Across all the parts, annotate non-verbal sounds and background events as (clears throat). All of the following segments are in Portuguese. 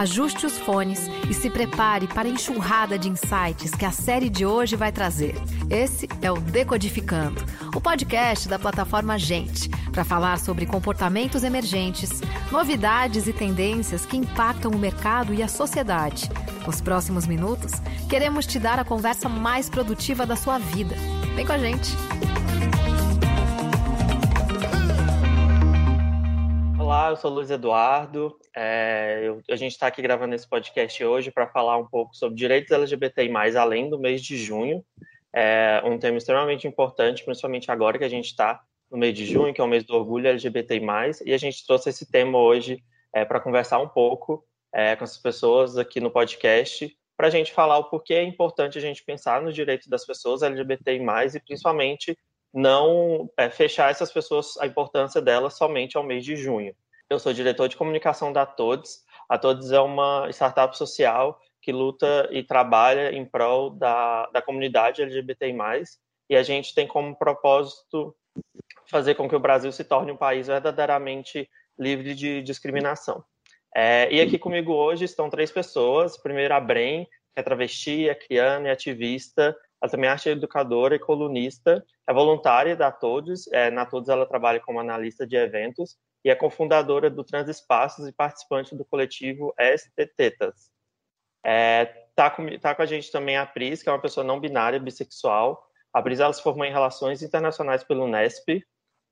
Ajuste os fones e se prepare para a enxurrada de insights que a série de hoje vai trazer. Esse é o Decodificando, o podcast da plataforma Gente, para falar sobre comportamentos emergentes, novidades e tendências que impactam o mercado e a sociedade. Nos próximos minutos, queremos te dar a conversa mais produtiva da sua vida. Vem com a gente! Olá, eu sou Luiz Eduardo. É, eu, a gente está aqui gravando esse podcast hoje para falar um pouco sobre direitos LGBTI, além do mês de junho. É um tema extremamente importante, principalmente agora que a gente está no mês de junho, que é o mês do orgulho LGBTI. E a gente trouxe esse tema hoje é, para conversar um pouco é, com as pessoas aqui no podcast, para a gente falar o porquê é importante a gente pensar nos direitos das pessoas LGBTI, e principalmente não é, fechar essas pessoas, a importância delas somente ao mês de junho. Eu sou diretor de comunicação da Todes. A Todes é uma startup social que luta e trabalha em prol da, da comunidade LGBTI+, e a gente tem como propósito fazer com que o Brasil se torne um país verdadeiramente livre de discriminação. É, e aqui comigo hoje estão três pessoas. Primeiro, a Bren, que é travesti, é criana e ativista ela também é arte educadora e colunista, é voluntária da Todos. É, na Todos ela trabalha como analista de eventos e é cofundadora do Transespaços e participante do coletivo STTetas. É, tá, com, tá com a gente também a Pris, que é uma pessoa não binária, bissexual. A Pris ela se formou em Relações Internacionais pelo Unesp,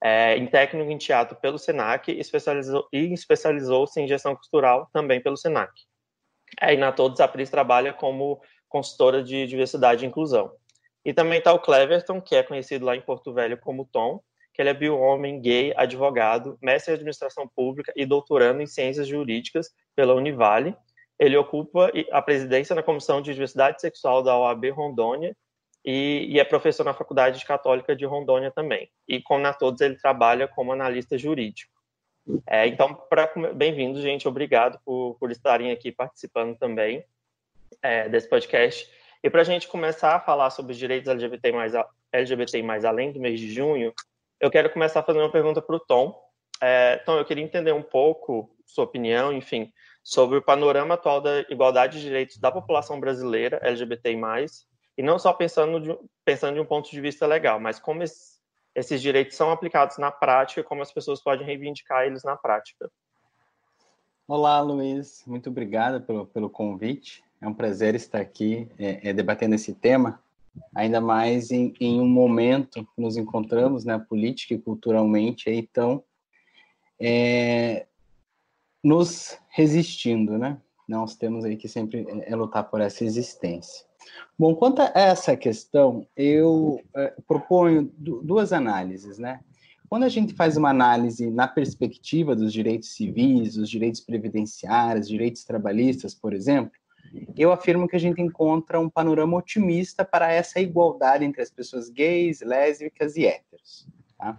é, em técnico em teatro pelo Senac e especializou-se especializou em gestão cultural também pelo Senac. É, e na Todos a Pris trabalha como consultora de diversidade e inclusão. E também está o Cleverton, que é conhecido lá em Porto Velho como Tom, que ele é bio-homem, gay, advogado, mestre em administração pública e doutorando em ciências jurídicas pela Univale. Ele ocupa a presidência na Comissão de Diversidade Sexual da OAB Rondônia e, e é professor na Faculdade Católica de Rondônia também. E, como na todos, ele trabalha como analista jurídico. É, então, bem-vindo, gente. Obrigado por, por estarem aqui participando também é, desse podcast. E para a gente começar a falar sobre os direitos LGBT mais, LGBT mais além do mês de junho, eu quero começar fazendo uma pergunta para o Tom. É, Tom, eu queria entender um pouco sua opinião, enfim, sobre o panorama atual da igualdade de direitos da população brasileira LGBT e não só pensando de, pensando de um ponto de vista legal, mas como esses, esses direitos são aplicados na prática, como as pessoas podem reivindicar eles na prática. Olá, Luiz. Muito obrigada pelo, pelo convite. É um prazer estar aqui é, é, debatendo esse tema, ainda mais em, em, um momento que nos encontramos, né, política e culturalmente, aí, então, é, nos resistindo, né? Nós temos aí que sempre é, é lutar por essa existência. Bom, quanto a essa questão, eu é, proponho duas análises, né? Quando a gente faz uma análise na perspectiva dos direitos civis, dos direitos previdenciários, direitos trabalhistas, por exemplo, eu afirmo que a gente encontra um panorama otimista para essa igualdade entre as pessoas gays, lésbicas e héteros. Tá?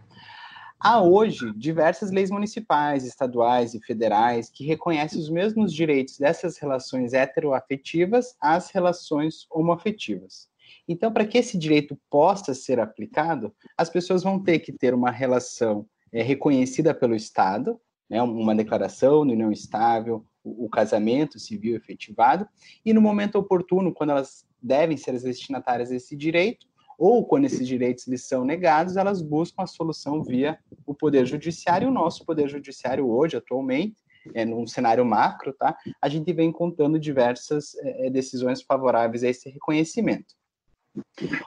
Há hoje diversas leis municipais, estaduais e federais que reconhecem os mesmos direitos dessas relações heteroafetivas às relações homoafetivas. Então, para que esse direito possa ser aplicado, as pessoas vão ter que ter uma relação é, reconhecida pelo Estado, né, uma declaração de união estável, o, casamento civil efetivado, e no momento oportuno, quando elas devem ser as destinatárias desse direito, ou quando esses direitos lhes são negados, elas buscam a solução via o Poder Judiciário. O nosso Poder Judiciário hoje, atualmente, é, num cenário macro, tá? a gente vem contando diversas é, decisões favoráveis a esse reconhecimento.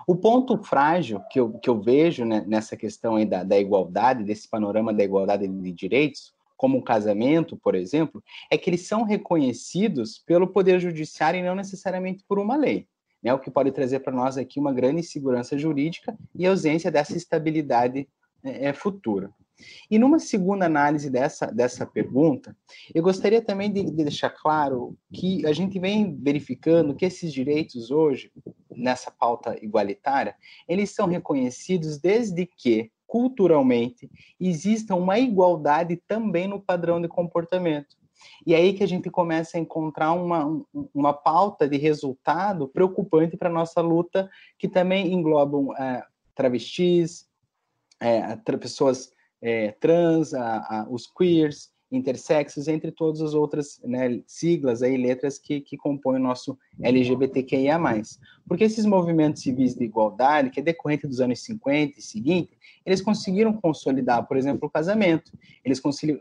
O ponto frágil que eu, que eu vejo né, nessa questão aí da, da igualdade, desse panorama da igualdade de direitos, como o casamento, por exemplo, é que eles são reconhecidos pelo Poder Judiciário e não necessariamente por uma lei. Né, o que pode trazer para nós aqui uma grande insegurança jurídica e ausência dessa estabilidade é, é, futura. E numa segunda análise dessa, dessa pergunta, eu gostaria também de, de, deixar claro que a gente vem verificando que esses direitos hoje, nessa pauta igualitária, eles são reconhecidos desde que culturalmente, exista uma igualdade também no padrão de comportamento. E aí que a gente começa a encontrar uma, uma pauta de resultado preocupante para a nossa luta, que também englobam é, travestis, é, pessoas é, trans, a, a, os queers, intersexos, entre todas as outras né, siglas aí, letras que, que compõem o nosso LGBTQIA+. Porque esses movimentos civis de igualdade, que é decorrente dos anos 50 e seguinte, eles conseguiram consolidar, por exemplo, o casamento, eles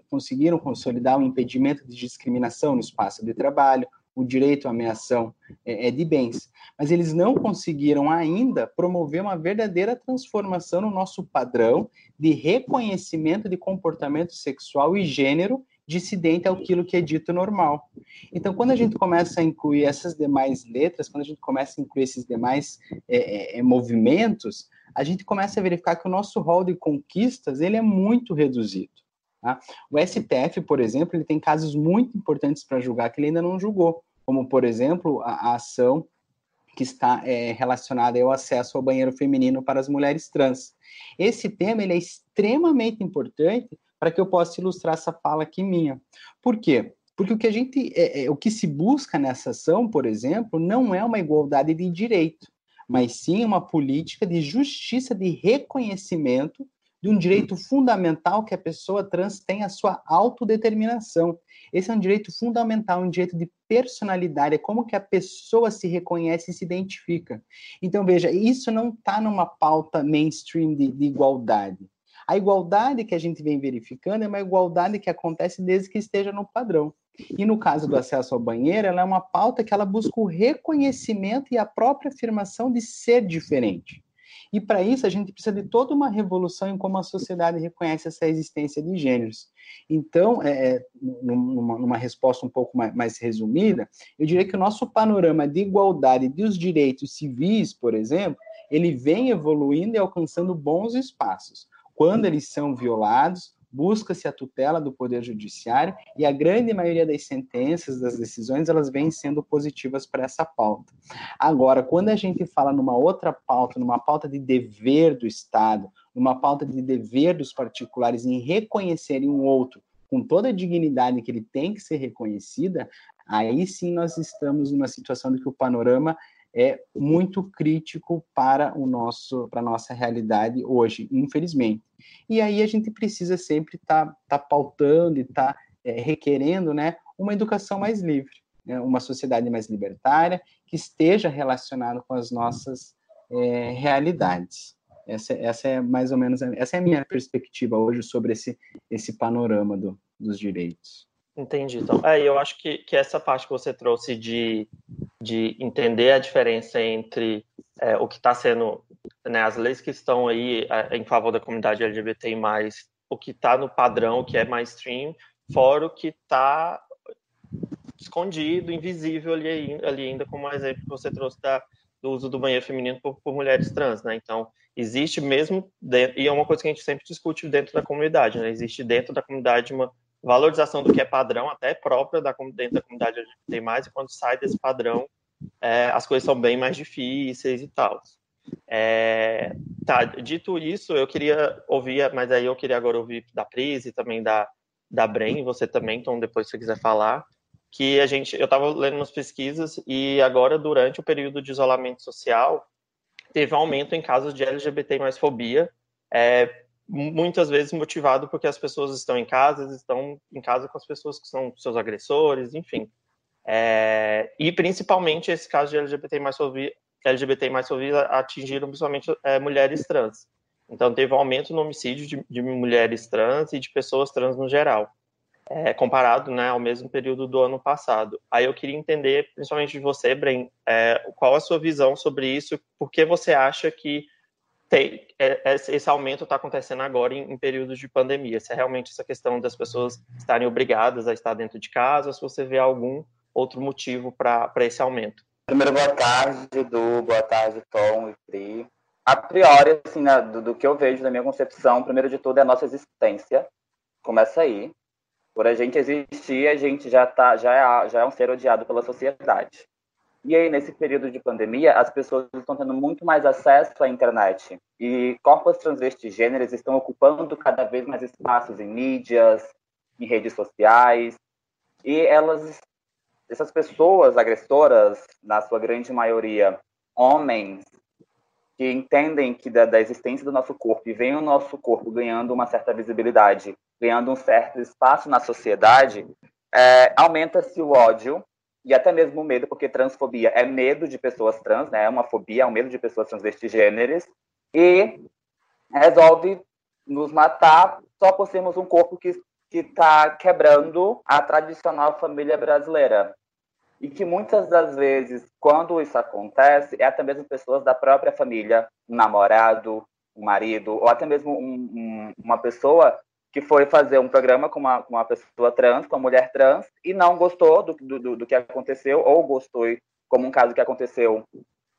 conseguiram consolidar o impedimento de discriminação no espaço de trabalho, o direito à ameação é, é, de bens, mas eles não conseguiram ainda promover uma verdadeira transformação no nosso padrão de reconhecimento de comportamento sexual e gênero dissidente àquilo que é dito normal. Então, quando a gente começa a incluir essas demais letras, quando a gente começa a incluir esses demais é, é, é movimentos, a gente começa a verificar que o nosso rol de conquistas ele é muito reduzido. Tá? O STF, por exemplo, ele tem casos muito importantes para julgar que ele ainda não julgou, como, por exemplo, a, a ação que está é, relacionada ao acesso ao banheiro feminino para as mulheres trans. Esse tema ele é extremamente importante para que eu possa ilustrar essa fala aqui minha. Por quê? Porque o que a gente, é, é, o que se busca nessa ação, por exemplo, não é uma igualdade de direito, mas sim uma política de justiça de reconhecimento de um direito fundamental que a pessoa trans tem a sua autodeterminação. Esse é um direito fundamental, um direito de personalidade, é como que a pessoa se reconhece e se identifica. Então, veja, isso não está numa pauta mainstream de, de igualdade. A igualdade que a gente vem verificando é uma igualdade que acontece desde que esteja no padrão. E no caso do acesso ao banheiro, ela é uma pauta que ela busca o reconhecimento e a própria afirmação de ser diferente. E para isso a gente precisa de toda uma revolução em como a sociedade reconhece essa existência de gêneros. Então, é, é numa, numa, resposta um pouco mais, mais, resumida, eu diria que o nosso panorama de igualdade dos direitos civis, por exemplo, ele vem evoluindo e alcançando bons espaços. Quando eles são violados, busca-se a tutela do Poder Judiciário e a grande maioria das sentenças, das decisões, elas vêm sendo positivas para essa pauta. Agora, quando a gente fala numa outra pauta, numa pauta de dever do Estado, numa pauta de dever dos particulares em reconhecerem um outro com toda a dignidade que ele tem que ser reconhecida, aí sim nós estamos numa situação de que o panorama é muito crítico para o nosso para a nossa realidade hoje, infelizmente. E aí a gente precisa sempre estar tá, tá pautando e estar tá, é, requerendo né, uma educação mais livre, né, uma sociedade mais libertária, que esteja relacionada com as nossas é, realidades. Essa, essa é mais ou menos essa é a minha perspectiva hoje sobre esse, esse panorama do, dos direitos. Entendi. Então, é, eu acho que, que essa parte que você trouxe de, de entender a diferença entre é, o que está sendo, né, as leis que estão aí é, em favor da comunidade LGBT+, o que está no padrão, o que é mainstream, fora o que está escondido, invisível ali, ali ainda, como o exemplo que você trouxe da, do uso do banheiro feminino por, por mulheres trans, né? Então, existe mesmo, dentro, e é uma coisa que a gente sempre discute dentro da comunidade, né? Existe dentro da comunidade uma valorização do que é padrão, até própria da, dentro da comunidade LGBT+, e quando sai desse padrão, é, as coisas são bem mais difíceis e tal. É, tá, dito isso, eu queria ouvir, mas aí eu queria agora ouvir da Pris e também da, da Bren, você também, então depois se você quiser falar, que a gente, eu estava lendo umas pesquisas e agora durante o período de isolamento social teve um aumento em casos de LGBT mais fobia, é, muitas vezes motivado porque as pessoas estão em casa, estão em casa com as pessoas que são seus agressores, enfim. É, e principalmente esse caso de LGBT mais LGBT mais atingiram principalmente é, mulheres trans. Então teve um aumento no homicídio de, de mulheres trans e de pessoas trans no geral, é, comparado né, ao mesmo período do ano passado. Aí eu queria entender, principalmente de você, Bren, é, qual a sua visão sobre isso, por que você acha que tem, é, é, esse aumento está acontecendo agora em, em, períodos de pandemia. Se é realmente essa questão das pessoas estarem obrigadas a estar dentro de casa, ou se você vê algum outro motivo para esse aumento. Primeiro, boa tarde, Du, boa tarde, Tom e Pri. A priori, assim, né, do, do, que eu vejo da minha concepção, primeiro de tudo é a nossa existência. Começa aí. Por a gente existir, a gente já, tá, já, é, já é um ser odiado pela sociedade. E aí, nesse período de pandemia, as pessoas estão tendo muito mais acesso à internet. E corpos transvestis gêneros estão ocupando cada vez mais espaços em mídias, em redes sociais. E elas, essas pessoas agressoras, na sua grande maioria, homens, que entendem que da, da existência do nosso corpo e veem o nosso corpo ganhando uma certa visibilidade ganhando um certo espaço na sociedade, é, aumenta-se o ódio e até mesmo o medo, porque transfobia é medo de pessoas trans, né? É uma fobia, é um medo de pessoas transvestigêneres, e resolve nos matar só por sermos um corpo que está quebrando a tradicional família brasileira. E que muitas das vezes, quando isso acontece, é até mesmo pessoas da própria família, um namorado, um marido, ou até mesmo um, um, uma pessoa que foi fazer um programa com uma, com uma pessoa trans, com uma mulher trans, e não gostou do, do, do que aconteceu, ou gostou, como um caso que aconteceu,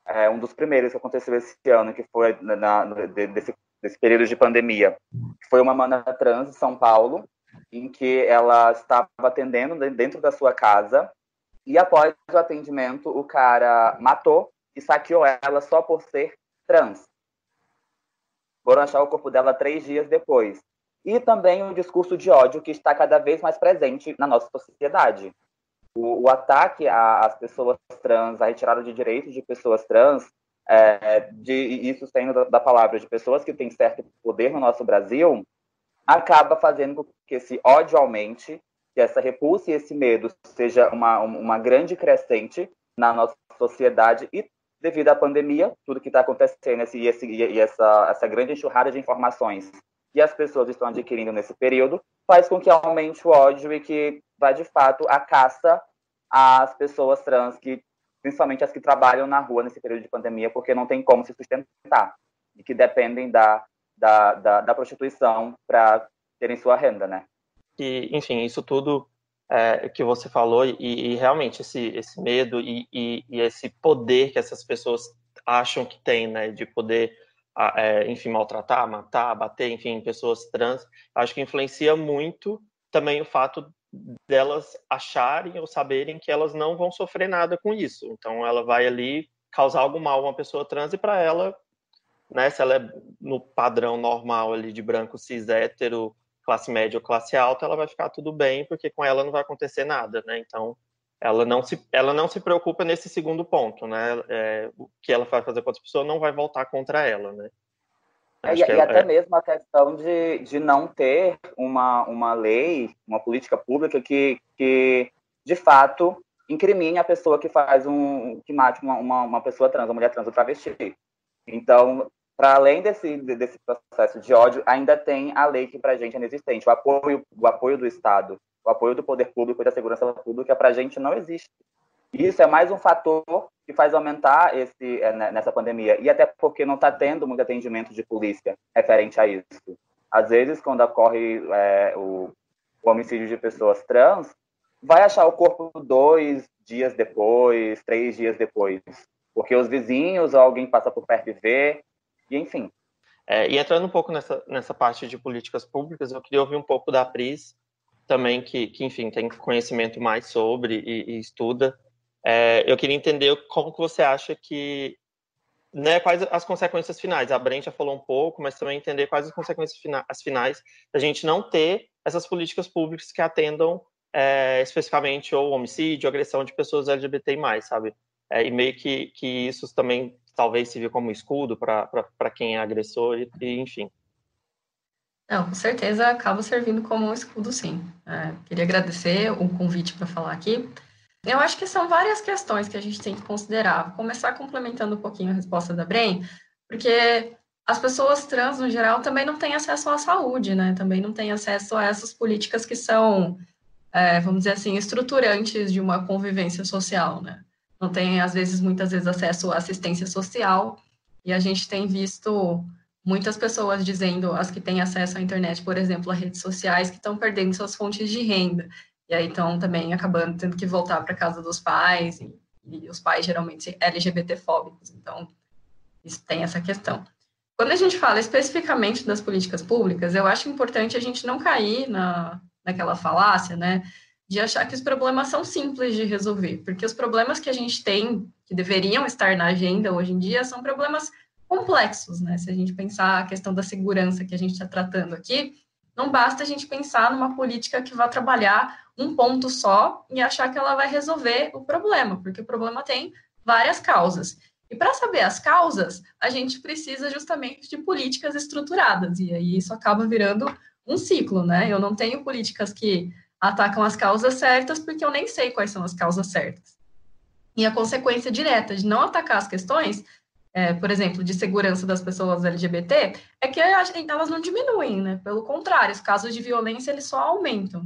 é, um dos primeiros que aconteceu esse ano, que foi na, na, desse, desse período de pandemia. Foi uma mana trans em São Paulo, em que ela estava atendendo dentro da sua casa, e após o atendimento, o cara matou e saqueou ela só por ser trans. Foram achar o corpo dela três dias depois e também o discurso de ódio que está cada vez mais presente na nossa sociedade. O, o ataque às pessoas trans, a retirada de direitos de pessoas trans, é, de, isso saindo da, da, palavra de pessoas que têm certo poder no nosso Brasil, acaba fazendo com que esse ódio aumente, que essa repulsa e esse medo seja uma, uma grande crescente na nossa sociedade e devido à pandemia, tudo que está acontecendo e, esse, e essa, essa grande enxurrada de informações que as pessoas estão adquirindo nesse período faz com que aumente o ódio e que vá de fato a caça às pessoas trans que principalmente as que trabalham na rua nesse período de pandemia porque não tem como se sustentar e que dependem da da, da, da prostituição para terem sua renda, né? E enfim isso tudo é, que você falou e, e, realmente esse esse medo e, e, e esse poder que essas pessoas acham que tem, né, de poder é, enfim, maltratar, matar, bater, enfim, pessoas trans, acho que influencia muito também o fato delas acharem ou saberem que elas não vão sofrer nada com isso. Então, ela vai ali causar algum mal a uma pessoa trans e para ela, né, se ela é no padrão normal ali de branco cis hétero, classe média ou classe alta, ela vai ficar tudo bem, porque com ela não vai acontecer nada, né? Então, ela não se, ela não se preocupa nesse segundo ponto, né? É, o que ela vai fazer com outra pessoa não vai voltar contra ela, né? É, e, e até é... mesmo a questão de, de não ter uma, uma lei, uma política pública que, que de fato incrimine a pessoa que faz um que mate uma, uma, uma pessoa trans, uma mulher trans ou travesti. Então, para além desse, desse processo de ódio, ainda tem a lei que para a gente é inexistente, o apoio, o apoio do Estado o apoio do poder público e da segurança pública para a gente não existe. E isso é mais um fator que faz aumentar esse é, né, nessa pandemia. E até porque não está tendo muito atendimento de polícia referente a isso. Às vezes, quando ocorre é, o, o homicídio de pessoas trans, vai achar o corpo dois dias depois, três dias depois. Porque os vizinhos ou alguém passa por perto e vê, e enfim. É, e entrando um pouco nessa, nessa parte de políticas públicas, eu queria ouvir um pouco da Pris, também que, que enfim, tem conhecimento mais sobre e, e estuda. É, eu queria entender como que você acha que, né, quais as consequências finais. A Brent já falou um pouco, mas também entender quais as consequências fina as finais da gente não ter essas políticas públicas que atendam é, especificamente ou homicídio, agressão de pessoas LGBTI+, sabe? É, e meio que, que isso também talvez sirva como escudo para quem é agressor e, e enfim. Não, com certeza acaba servindo como um escudo, sim. É, queria agradecer o convite para falar aqui. Eu acho que são várias questões que a gente tem que considerar. Vou começar complementando um pouquinho a resposta da Bren, porque as pessoas trans, no geral, também não têm acesso à saúde, né? Também não têm acesso a essas políticas que são, é, vamos dizer assim, estruturantes de uma convivência social, né? Não têm, às vezes, muitas vezes, acesso à assistência social, e a gente tem visto muitas pessoas dizendo, as que têm acesso à internet, por exemplo, a redes sociais, que estão perdendo suas fontes de renda. E aí estão também acabando tendo que voltar para casa dos pais, e, e, os pais geralmente LGBTfóbicos. Então, isso tem essa questão. Quando a gente fala especificamente das políticas públicas, eu acho importante a gente não cair na, naquela falácia, né, de achar que os problemas são simples de resolver, porque os problemas que a gente tem, que deveriam estar na agenda hoje em dia, são problemas complexos, né? Se a gente pensar a questão da segurança que a gente está tratando aqui, não basta a gente pensar numa política que vá trabalhar um ponto só e achar que ela vai resolver o problema, porque o problema tem várias causas. E para saber as causas, a gente precisa justamente de políticas estruturadas, e aí isso acaba virando um ciclo, né? Eu não tenho políticas que atacam as causas certas porque eu nem sei quais são as causas certas. E a consequência direta de não atacar as questões, é, por exemplo, de segurança das pessoas LGBT, é que elas não diminuem, né? Pelo contrário, os casos de violência eles só aumentam.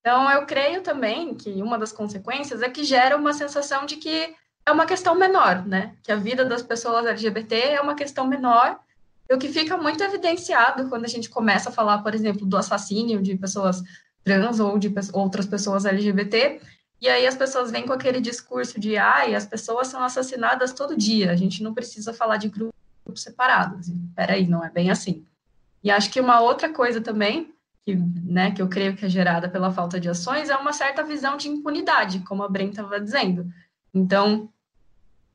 Então, eu creio também que uma das consequências é que gera uma sensação de que é uma questão menor, né? Que a vida das pessoas LGBT é uma questão menor, o que fica muito evidenciado quando a gente começa a falar, por exemplo, do assassínio de pessoas trans ou de outras pessoas LGBT, e aí as pessoas vêm com aquele discurso de ai, as pessoas são assassinadas todo dia, a gente não precisa falar de grupos separados. Peraí, não é bem assim. E acho que uma outra coisa também que, né, que eu creio que é gerada pela falta de ações, é uma certa visão de impunidade, como a Bren estava dizendo. Então,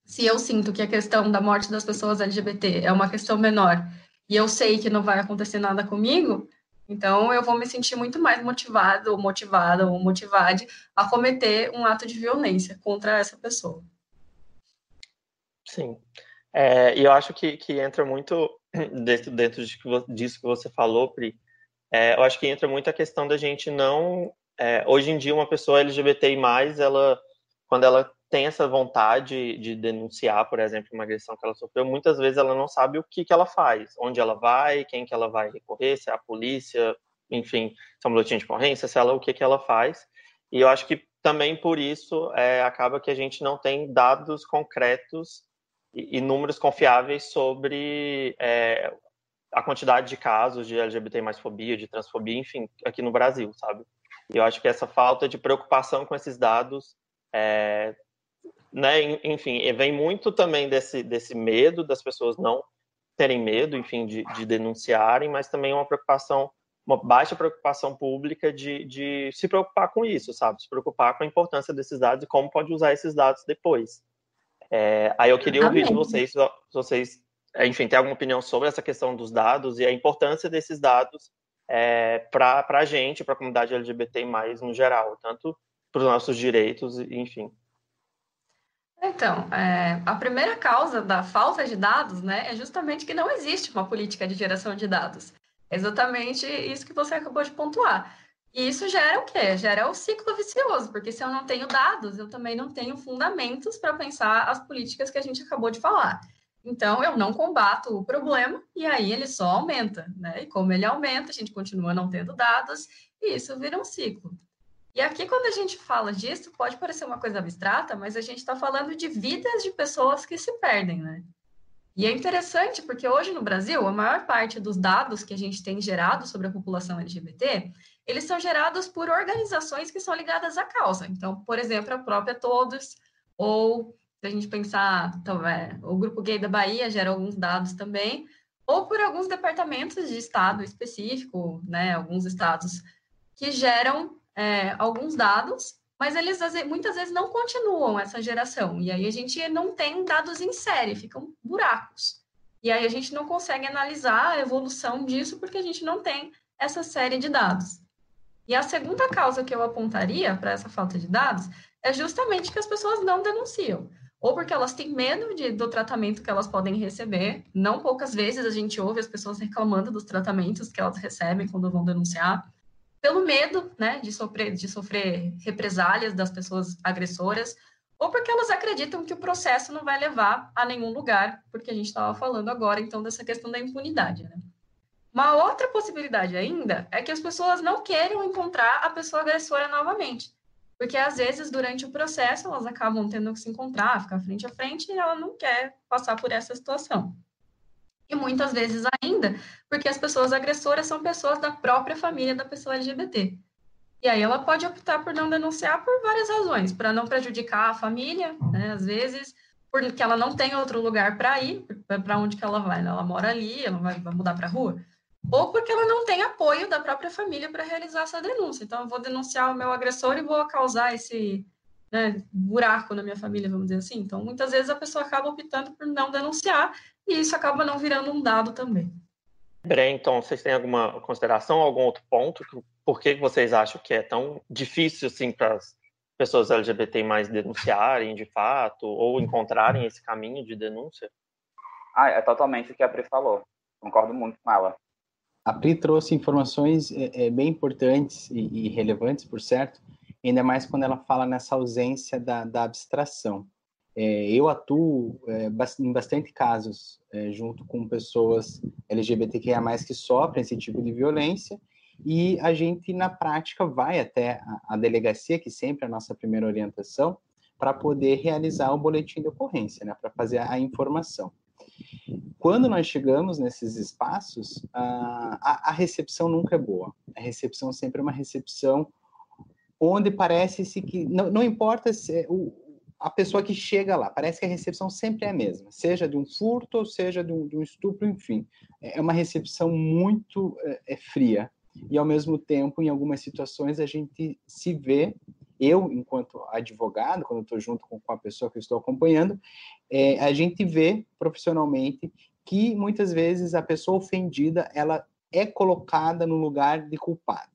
se eu sinto que a questão da morte das pessoas LGBT é uma questão menor e eu sei que não vai acontecer nada comigo, então eu vou me sentir muito mais motivado, ou motivada, ou motivade a cometer um ato de violência contra essa pessoa. Sim. É, e eu acho que, que entra muito (clears throat) dentro, dentro disso que você falou, Pri, é, eu acho que entra muito a questão da gente não. É, hoje em dia, uma pessoa LGBTI, ela, quando ela tem essa vontade de denunciar, por exemplo, uma agressão que ela sofreu, muitas vezes ela não sabe o que, que ela faz, onde ela vai, quem que ela vai recorrer, se é a polícia, enfim, se é um boletim de ocorrência, se ela, o que, que ela faz. E eu acho que também por isso é, acaba que a gente não tem dados concretos e, e números confiáveis sobre é, a quantidade de casos de LGBT mais fobia, de transfobia, enfim, aqui no Brasil, sabe? E eu acho que essa falta de preocupação com esses dados, é, né, enfim, vem muito também desse, desse medo das pessoas não terem medo, enfim, de, de denunciarem, mas também uma preocupação, uma baixa preocupação pública de, de se preocupar com isso, sabe? Se preocupar com a importância desses dados e como pode usar esses dados depois. É, aí eu queria ouvir de vocês, se vocês é, enfim, tem alguma opinião sobre essa questão dos dados e a importância desses dados é, para a gente, para a comunidade LGBT mais no geral, tanto para os nossos direitos, enfim. Então, é, a primeira causa da falta de dados né, é justamente que não existe uma política de geração de dados. É exatamente isso que você acabou de pontuar. E isso gera o quê? Gera o ciclo vicioso, porque se eu não tenho dados, eu também não tenho fundamentos para pensar as políticas que a gente acabou de falar. Então, eu não combato o problema e aí ele só aumenta, né? E como ele aumenta, a gente continua não tendo dados e isso vira um ciclo. E aqui, quando a gente fala disso, pode parecer uma coisa abstrata, mas a gente está falando de vidas de pessoas que se perdem, né? E é interessante porque hoje no Brasil, a maior parte dos dados que a gente tem gerado sobre a população LGBT, eles são gerados por organizações que são ligadas à causa. Então, por exemplo, a própria Todos, ou se a gente pensar, então, é, o Grupo Gay da Bahia gera alguns dados também, ou por alguns departamentos de estado específico, né, alguns estados que geram é, alguns dados, mas eles muitas vezes não continuam essa geração, e aí a gente não tem dados em série, ficam buracos. E aí a gente não consegue analisar a evolução disso porque a gente não tem essa série de dados. E a segunda causa que eu apontaria para essa falta de dados é justamente que as pessoas não denunciam ou porque elas têm medo de, do tratamento que elas podem receber. Não poucas vezes a gente ouve as pessoas reclamando dos tratamentos que elas recebem quando vão denunciar, pelo medo né, de, sofrer, de sofrer represálias das pessoas agressoras, ou porque elas acreditam que o processo não vai levar a nenhum lugar, porque a gente estava falando agora, então, dessa questão da impunidade. Né? Uma outra possibilidade ainda é que as pessoas não queiram encontrar a pessoa agressora novamente. Porque às vezes, durante o processo, elas acabam tendo que se encontrar, ficar frente a frente, e ela não quer passar por essa situação. E muitas vezes ainda, porque as pessoas agressoras são pessoas da própria família da pessoa LGBT. E aí ela pode optar por não denunciar por várias razões, para não prejudicar a família, né? às vezes, porque ela não tem outro lugar para ir, para onde que ela vai, né? ela mora ali, ela vai, vai mudar para a rua ou porque ela não tem apoio da própria família para realizar essa denúncia. Então, eu vou denunciar o meu agressor e vou causar esse né, buraco na minha família, vamos dizer assim. Então, muitas vezes a pessoa acaba optando por não denunciar e isso acaba não virando um dado também. Bem, então, vocês têm alguma consideração, algum outro ponto? Por que vocês acham que é tão difícil assim para as pessoas LGBT mais denunciarem de fato ou encontrarem esse caminho de denúncia? Ah, é totalmente o que a Pri falou. Concordo muito com ela a Pri trouxe informações é, é, bem importantes e, e, relevantes, por certo, ainda mais quando ela fala nessa ausência da, da abstração. É, eu atuo é, em bastante casos é, junto com pessoas LGBTQIA+, que sofrem esse tipo de violência, e a gente, na prática, vai até a, a delegacia, que sempre é a nossa primeira orientação, para poder realizar o boletim de ocorrência, né, para fazer a informação. Quando nós chegamos nesses espaços, a, a, recepção nunca é boa. A recepção sempre é uma recepção onde parece-se que. Não, não importa se é o, a pessoa que chega lá, parece que a recepção sempre é a mesma, seja de um furto, seja de um, de um estupro, enfim. É uma recepção muito é, é fria. E, ao mesmo tempo, em algumas situações, a gente se vê eu, enquanto advogado, quando estou junto com, a pessoa que estou acompanhando, é, a gente vê profissionalmente que muitas vezes a pessoa ofendida ela é colocada no lugar de culpado.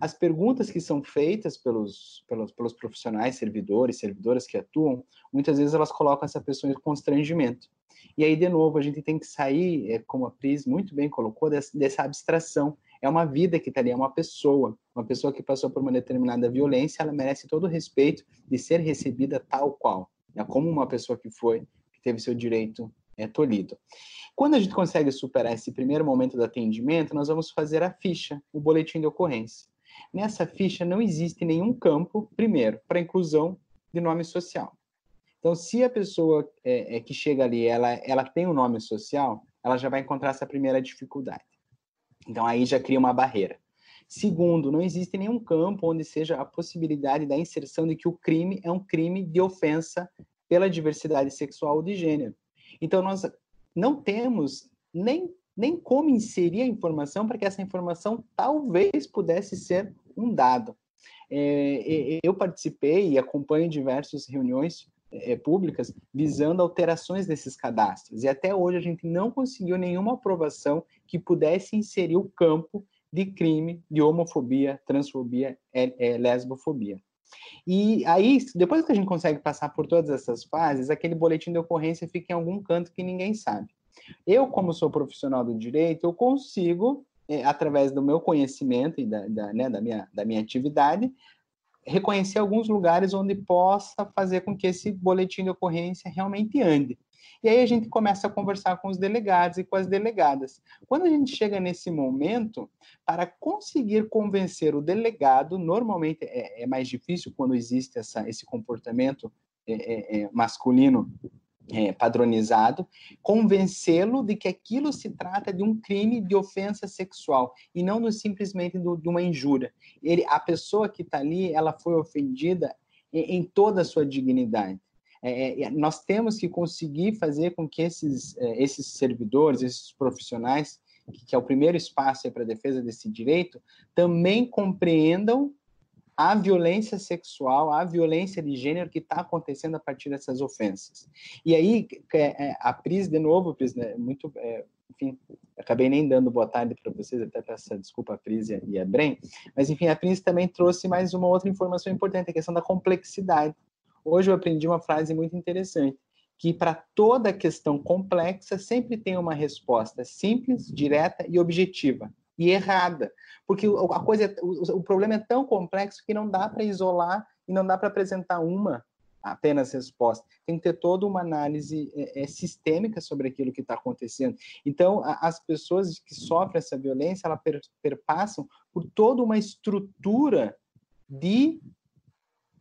As perguntas que são feitas pelos, pelos, pelos profissionais, servidores, servidoras que atuam, muitas vezes elas colocam essa pessoa em constrangimento. E aí, de novo, a gente tem que sair, é, como a Pris muito bem colocou, dessa, dessa abstração é uma vida que está ali, é uma pessoa. Uma pessoa que passou por uma determinada violência, ela merece todo o respeito de ser recebida tal qual, né? como uma pessoa que foi, que teve seu direito é, tolhido. Quando a gente consegue superar esse primeiro momento do atendimento, nós vamos fazer a ficha, o boletim de ocorrência. Nessa ficha não existe nenhum campo, primeiro, para inclusão de nome social. Então, se a pessoa é, é, que chega ali, ela, ela tem um nome social, ela já vai encontrar essa primeira dificuldade. Então aí já cria uma barreira. Segundo, não existe nenhum campo onde seja a possibilidade da inserção de que o crime é um crime de ofensa pela diversidade sexual ou de gênero. Então nós não temos nem, nem como inserir a informação para que essa informação talvez pudesse ser um dado. É, eu participei e acompanho diversas reuniões é, públicas visando alterações desses cadastros. E até hoje a gente não conseguiu nenhuma aprovação que pudesse inserir o campo de crime de homofobia, transfobia, é, é, lesbofobia. E aí, depois que a gente consegue passar por todas essas fases, aquele boletim de ocorrência fica em algum canto que ninguém sabe. Eu, como sou profissional do direito, eu consigo, é, através do meu conhecimento e da, da, né, da, minha, da minha atividade, reconhecer alguns lugares onde possa fazer com que esse boletim de ocorrência realmente ande. E aí a gente começa a conversar com os delegados e com as delegadas. Quando a gente chega nesse momento, para conseguir convencer o delegado, normalmente é, é mais difícil quando existe essa, esse comportamento é, é, é masculino é, padronizado, convencê-lo de que aquilo se trata de um crime de ofensa sexual e não do, simplesmente do, de uma injúria. Ele, a pessoa que está ali, ela foi ofendida em, em toda a sua dignidade. É, é, nós temos que conseguir fazer com que esses, é, esses servidores, esses profissionais, que, que é o primeiro espaço para a defesa desse direito, também compreendam a violência sexual, a violência de gênero que está acontecendo a partir dessas ofensas. E aí, é, a Pris, de novo, Pris, né, muito, é, enfim, acabei nem dando boa tarde para vocês, até peço desculpa a Pris e a Bren, mas enfim, a Pris também trouxe mais uma outra informação importante, a questão da complexidade. Hoje eu aprendi uma frase muito interessante, que para toda questão complexa sempre tem uma resposta simples, direta e objetiva e errada, porque a coisa, é, o, o problema é tão complexo que não dá para isolar e não dá para apresentar uma apenas resposta. Tem que ter toda uma análise é, é, sistêmica sobre aquilo que está acontecendo. Então, a, as pessoas que sofrem essa violência, elas per, perpassam por toda uma estrutura de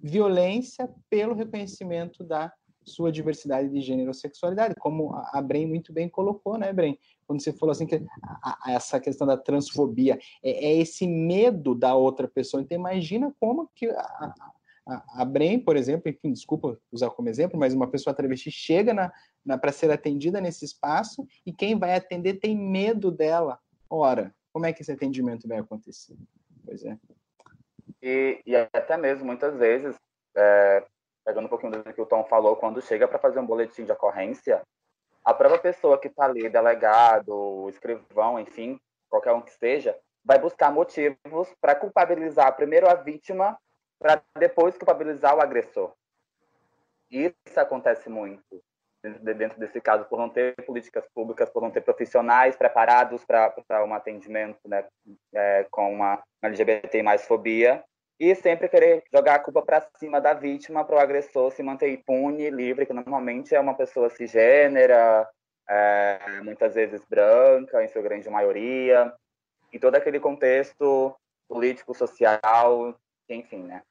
violência pelo reconhecimento da sua diversidade de gênero ou sexualidade, como a Bren muito bem colocou, né, Bren? Quando você falou assim que a, a, essa questão da transfobia é, é, esse medo da outra pessoa. Então imagina como que a, a, a Bren, por exemplo, enfim, desculpa usar como exemplo, mas uma pessoa travesti chega na, na para ser atendida nesse espaço e quem vai atender tem medo dela. Ora, como é que esse atendimento vai acontecer? Pois é. E, e até mesmo muitas vezes é, pegando um pouquinho do que o Tom falou, quando chega para fazer um boletim de ocorrência, a própria pessoa que está ali, delegado, escrivão, enfim, qualquer um que seja, vai buscar motivos para culpabilizar primeiro a vítima, para depois culpabilizar o agressor. Isso acontece muito. dentro desse caso, por não ter políticas públicas, por não ter profissionais preparados para um atendimento né, é, com uma LGBT mais fobia, e sempre querer jogar a culpa para cima da vítima para o agressor se manter impune, livre, que normalmente é uma pessoa cisgênera, é, muitas vezes branca, em sua grande maioria, em todo aquele contexto político, social, enfim, né?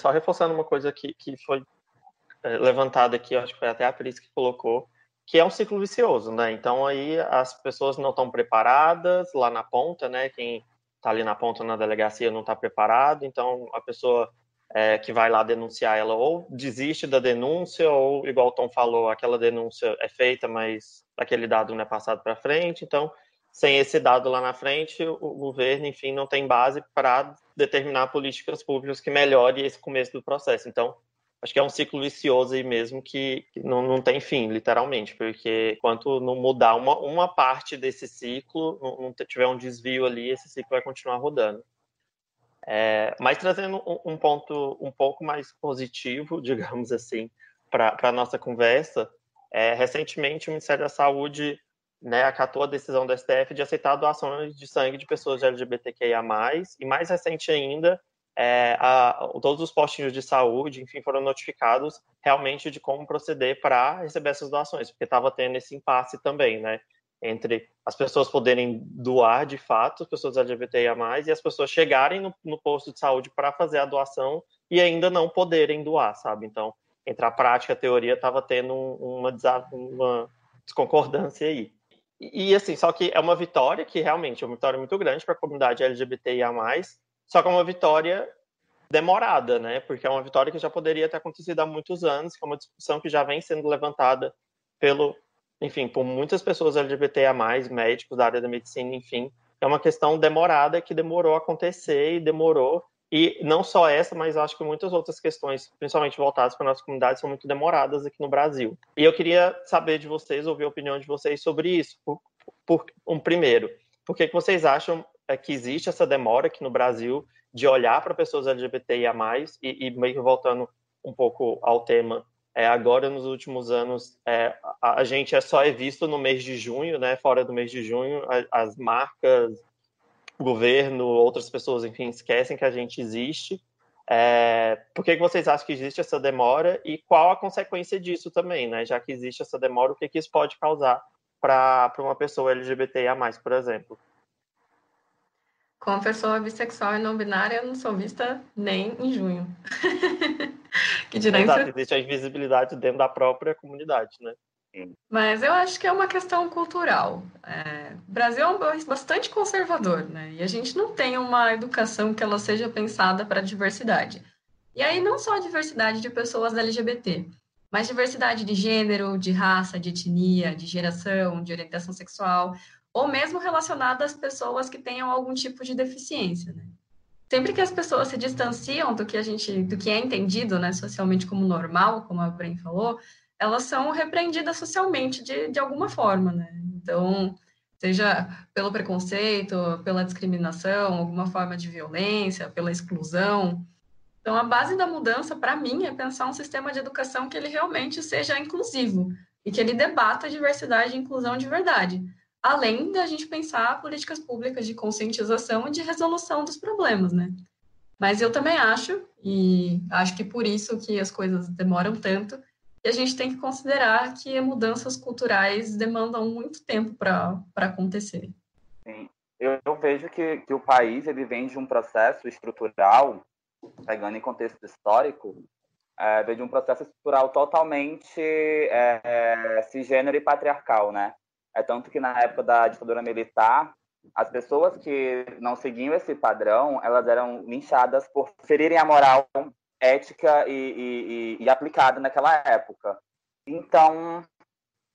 Só reforçando uma coisa que, que foi é, levantada aqui, acho que foi até a Cris que colocou, que é um ciclo vicioso, né? Então aí as pessoas não estão preparadas lá na ponta, né? Quem está ali na ponta na delegacia não está preparado, então a pessoa é, que vai lá denunciar ela ou desiste da denúncia ou igual o Tom falou, aquela denúncia é feita, mas aquele dado não é passado para frente, então sem esse dado lá na frente, o governo, enfim, não tem base para determinar políticas públicas que melhore esse começo do processo. Então, acho que é um ciclo vicioso aí mesmo que, não, não tem fim, literalmente, porque enquanto não mudar uma, uma parte desse ciclo, não, não tiver um desvio ali, esse ciclo vai continuar rodando. É, mas trazendo um, um, ponto um pouco mais positivo, (laughs) digamos assim, para a nossa conversa, é, recentemente o Ministério da Saúde né, acatou a decisão do STF de aceitar doações de sangue de pessoas LGBTQIA+, e mais recente ainda, é, a, todos os postinhos de saúde, enfim, foram notificados realmente de como proceder para receber essas doações, porque estava tendo esse impasse também, né, entre as pessoas poderem doar de fato, as pessoas LGBTIA+, e as pessoas chegarem no, no posto de saúde para fazer a doação e ainda não poderem doar, sabe? Então, entre a prática e a teoria, estava tendo uma, uma desconcordância aí. E, assim, só que é uma vitória que realmente é uma vitória muito grande para a comunidade LGBTIA+, só que é uma vitória demorada, né? Porque é uma vitória que já poderia ter acontecido há muitos anos, que é uma discussão que já vem sendo levantada pelo, enfim, por muitas pessoas LGBTIA+, médicos da área da medicina, enfim. É uma questão demorada que demorou a acontecer e demorou e não só essa, mas acho que muitas outras questões, principalmente voltadas para a nossa comunidade, são muito demoradas aqui no Brasil. E eu queria saber de vocês, ouvir a opinião de vocês sobre isso. Por, por um primeiro, por que, que vocês acham é, que existe essa demora aqui no Brasil de olhar para pessoas LGBTIA+, e, e meio que voltando um pouco ao tema, é, agora nos últimos anos é, a, a, gente é só é visto no mês de junho, né? Fora do mês de junho, a, as marcas, governo, outras pessoas, enfim, esquecem que a gente existe. É, por que, que vocês acham que existe essa demora e qual a consequência disso também, né? Já que existe essa demora, o que, que isso pode causar para uma pessoa LGBTIA+, por exemplo? Como pessoa bissexual e não binária, eu não sou vista nem em junho. (laughs) que dirá Exato, existe a invisibilidade dentro da própria comunidade, né? Mas eu acho que é uma questão cultural. É, o Brasil é um país bastante conservador, né? E a gente não tem uma educação que ela seja pensada para a diversidade. E aí não só a diversidade de pessoas LGBT, mas diversidade de gênero, de raça, de etnia, de geração, de orientação sexual, ou mesmo relacionada às pessoas que tenham algum tipo de deficiência, né? Sempre que as pessoas se distanciam do que a gente, do que é entendido, né, socialmente como normal, como a Bren falou, elas são repreendidas socialmente de, de alguma forma, né? Então, seja pelo preconceito, pela discriminação, alguma forma de violência, pela exclusão. Então, a base da mudança, para mim, é pensar um sistema de educação que ele realmente seja inclusivo e que ele debata a diversidade e inclusão de verdade, além da gente pensar políticas públicas de conscientização e de resolução dos problemas, né? Mas eu também acho, e acho que por isso que as coisas demoram tanto, e a gente tem que considerar que mudanças culturais demandam muito tempo para acontecer. Sim. Eu, eu, vejo que, que o país ele vem de um processo estrutural, pegando em contexto histórico, é, vem de um processo estrutural totalmente é, é, cisgênero e patriarcal, né? É tanto que na época da ditadura militar, as pessoas que não seguiam esse padrão, elas eram linchadas por ferirem a moral ética e, e, e, aplicada naquela época. Então,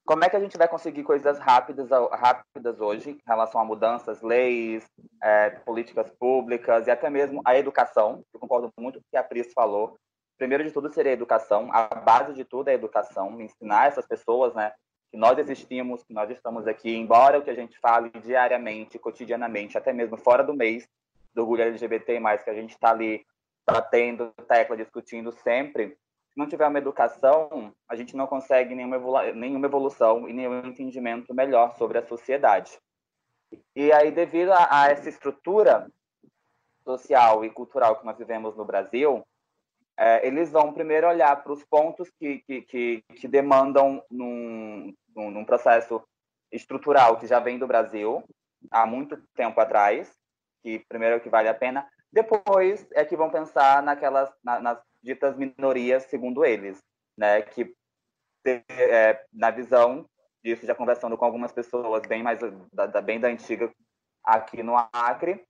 como é que a gente vai conseguir coisas rápidas, rápidas hoje em relação a mudanças, leis, é, políticas públicas e até mesmo a educação? Eu concordo muito com o que a Pris falou. Primeiro de tudo seria a educação, a base de tudo é a educação, ensinar essas pessoas, né, que nós existimos, que nós estamos aqui, embora o que a gente fale diariamente, cotidianamente, até mesmo fora do mês do orgulho LGBT+, que a gente está ali batendo tecla, discutindo sempre, não tiver uma educação, a gente não consegue nenhuma, evolu nenhuma evolução e nenhum entendimento melhor sobre a sociedade. E aí, devido a, a essa estrutura social e cultural que nós vivemos no Brasil, é, eles vão primeiro olhar para os pontos que, que, que, que demandam num, num, processo estrutural que já vem do Brasil há muito tempo atrás, que primeiro é o que vale a pena, depois é que vão pensar naquelas na, nas ditas minorias, segundo eles, né, que é, na visão disso, já conversando com algumas pessoas bem mais da, da bem da antiga aqui no Acre,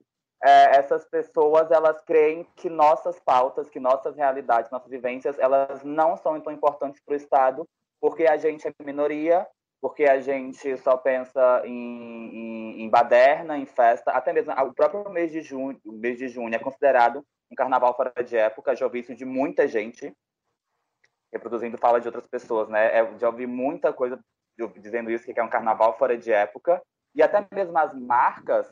é, essas pessoas elas creem que nossas pautas, que nossas realidades, nossas vivências, elas não são tão importantes para o Estado, porque a gente é minoria, porque a gente só pensa em, em, em, baderna, em festa, até mesmo o próprio mês de junho, mês de junho é considerado um carnaval fora de época, já ouvi isso de muita gente, reproduzindo fala de outras pessoas, né? É, já ouvi muita coisa dizendo isso, que é um carnaval fora de época, e até mesmo as marcas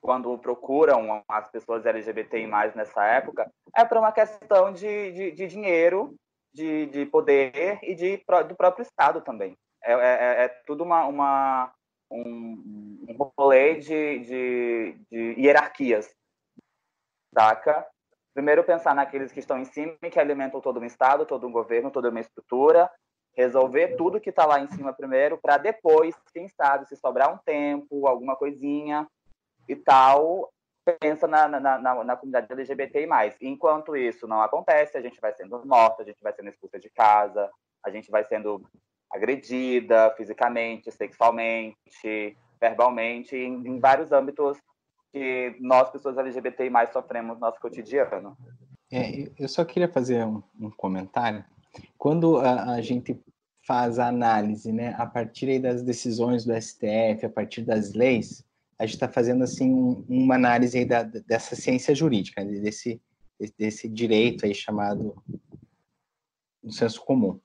quando procuram as pessoas LGBTI mais nessa época, é para uma questão de, de, de dinheiro, de, de, poder e de, do próprio Estado também. É, é, é, é tudo uma, uma, um, um rolê de, de, de hierarquias, saca? Primeiro pensar naqueles que estão em cima e que alimentam todo um Estado, todo um governo, toda uma estrutura, resolver tudo que está lá em cima primeiro, para depois, quem sabe, se sobrar um tempo, alguma coisinha, e tal, pensa na, na, na, na comunidade LGBTI+. Enquanto isso não acontece, a gente vai sendo morta, a gente vai sendo expulsa de casa, a gente vai sendo agredida fisicamente, sexualmente, verbalmente, em, em vários âmbitos que nós, pessoas LGBTI+, sofremos no nosso cotidiano. É, eu só queria fazer um, um comentário. Quando a, a, gente faz a análise, né, a partir das decisões do STF, a partir das leis, a gente está fazendo assim um, uma análise da, dessa ciência jurídica, né, desse, desse direito aí chamado no senso comum.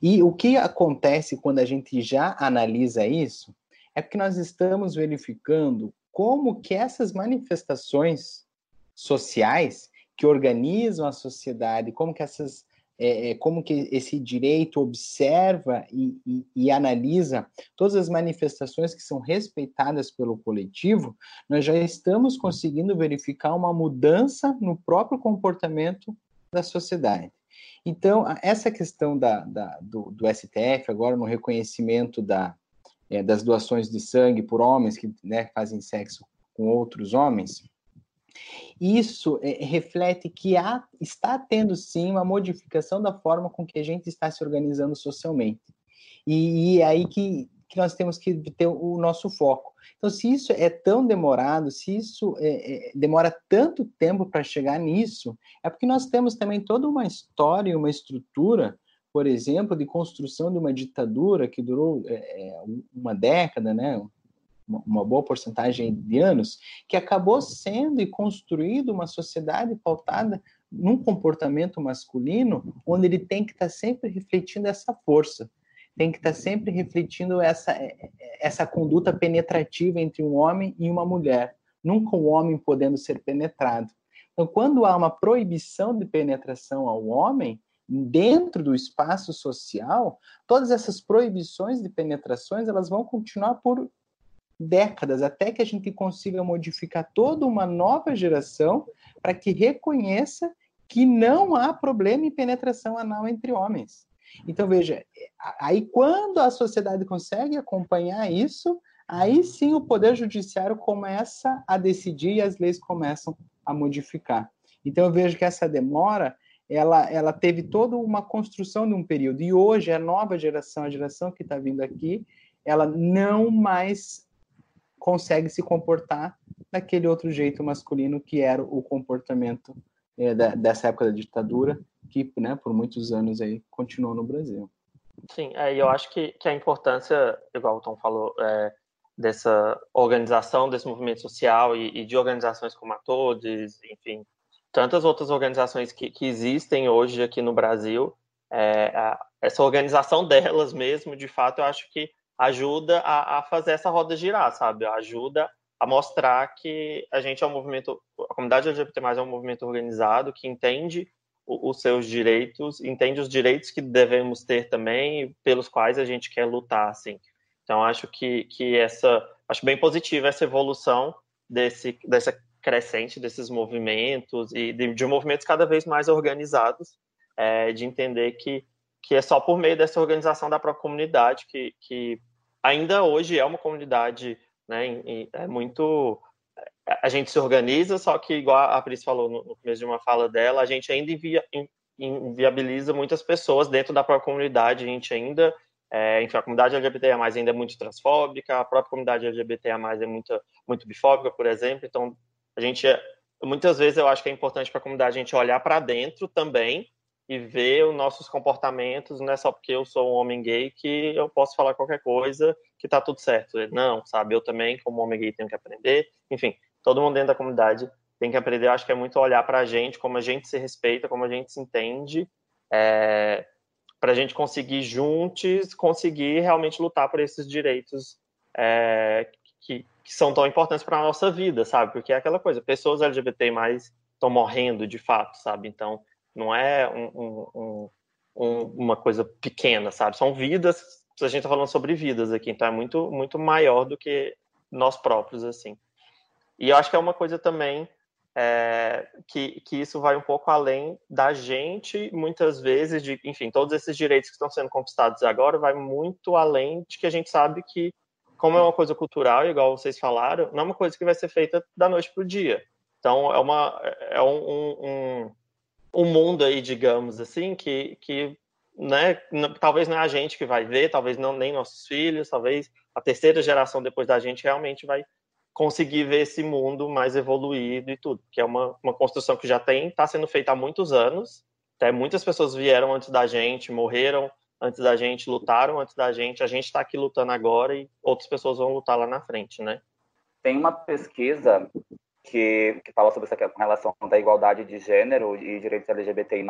E o que acontece quando a gente já analisa isso é porque nós estamos verificando como que essas manifestações sociais que organizam a sociedade, como que essas é, é, como que esse direito observa e, e, e, analisa todas as manifestações que são respeitadas pelo coletivo, nós já estamos conseguindo verificar uma mudança no próprio comportamento da sociedade. Então, essa questão da, da do, do, STF, agora no reconhecimento da, é, das doações de sangue por homens que né, fazem sexo com outros homens, isso é, reflete que há, está tendo sim uma modificação da forma com que a gente está se organizando socialmente. E, e é aí que, que nós temos que ter o nosso foco. Então, se isso é tão demorado, se isso é, é, demora tanto tempo para chegar nisso, é porque nós temos também toda uma história, uma estrutura, por exemplo, de construção de uma ditadura que durou é uma década, né, uma boa porcentagem de anos, que acabou sendo e construído uma sociedade pautada num comportamento masculino, onde ele tem que estar sempre refletindo essa força, tem que estar sempre refletindo essa, essa conduta penetrativa entre um homem e uma mulher, nunca um homem podendo ser penetrado. Então, quando há uma proibição de penetração ao homem, dentro do espaço social, todas essas proibições de penetrações elas vão continuar por décadas até que a gente consiga modificar toda uma nova geração para que reconheça que não há problema em penetração anal entre homens. Então, veja, aí quando a sociedade consegue acompanhar isso, aí sim o Poder Judiciário começa a decidir e as leis começam a modificar. Então, eu vejo que essa demora, ela, ela teve toda uma construção de um período, e hoje a nova geração, a geração que está vindo aqui, ela não mais consegue se comportar daquele outro jeito masculino que era o comportamento é, da, dessa época da ditadura, que né, por muitos anos aí continuou no Brasil. Sim, é, eu acho que, que a importância, igual o Tom falou, é, dessa organização desse movimento social e, e, de organizações como a Todes, enfim, tantas outras organizações que, que existem hoje aqui no Brasil, é, a, essa organização delas mesmo, de fato, eu acho que ajuda a, a, fazer essa roda girar, sabe? Ajuda a mostrar que a gente é um movimento, a comunidade LGBT+, é um movimento organizado que entende os seus direitos, entende os direitos que devemos ter também, pelos quais a gente quer lutar, assim. Então, acho que, que essa, acho bem positiva essa evolução desse, dessa crescente desses movimentos e de, de movimentos cada vez mais organizados, é, de entender que, que é só por meio dessa organização da própria comunidade que, que ainda hoje é uma comunidade né, é muito a gente se organiza, só que, igual a Pris falou no, começo de uma fala dela, a gente ainda invia, inviabiliza muitas pessoas dentro da própria comunidade, a gente ainda, é, enfim, a comunidade LGBTIA+, ainda é muito transfóbica, a própria comunidade LGBTIA+, é muito, muito bifóbica, por exemplo, então a gente, é, muitas vezes eu acho que é importante para a comunidade a gente olhar para dentro também e ver os nossos comportamentos, não é só porque eu sou um homem gay que eu posso falar qualquer coisa que tá tudo certo. Não, sabe? Eu também, como homem gay, tenho que aprender. Enfim, todo mundo dentro da comunidade tem que aprender. Eu acho que é muito olhar para a gente, como a gente se respeita, como a gente se entende, é, para a gente conseguir juntos, conseguir realmente lutar por esses direitos é, que, que, são tão importantes para nossa vida, sabe? Porque é aquela coisa, pessoas LGBT mais estão morrendo de fato, sabe? Então, não é um, um, um, uma coisa pequena, sabe? São vidas, a gente está falando sobre vidas aqui, então é muito, muito maior do que nós próprios, assim. E eu acho que é uma coisa também é, que, que isso vai um pouco além da gente, muitas vezes, de, enfim, todos esses direitos que estão sendo conquistados agora, vai muito além de que a gente sabe que, como é uma coisa cultural, igual vocês falaram, não é uma coisa que vai ser feita da noite para o dia. Então, é, uma, é um, um, um mundo aí, digamos assim, que, que né, talvez não é a gente que vai ver, talvez não nem nossos filhos, talvez a terceira geração depois da gente realmente vai conseguir ver esse mundo mais evoluído e tudo, que é uma, uma construção que já tem, está sendo feita há muitos anos, até muitas pessoas vieram antes da gente, morreram antes da gente, lutaram antes da gente, a gente está aqui lutando agora e outras pessoas vão lutar lá na frente, né? Tem uma pesquisa que, que fala sobre essa relação da igualdade de gênero e direitos LGBTI+,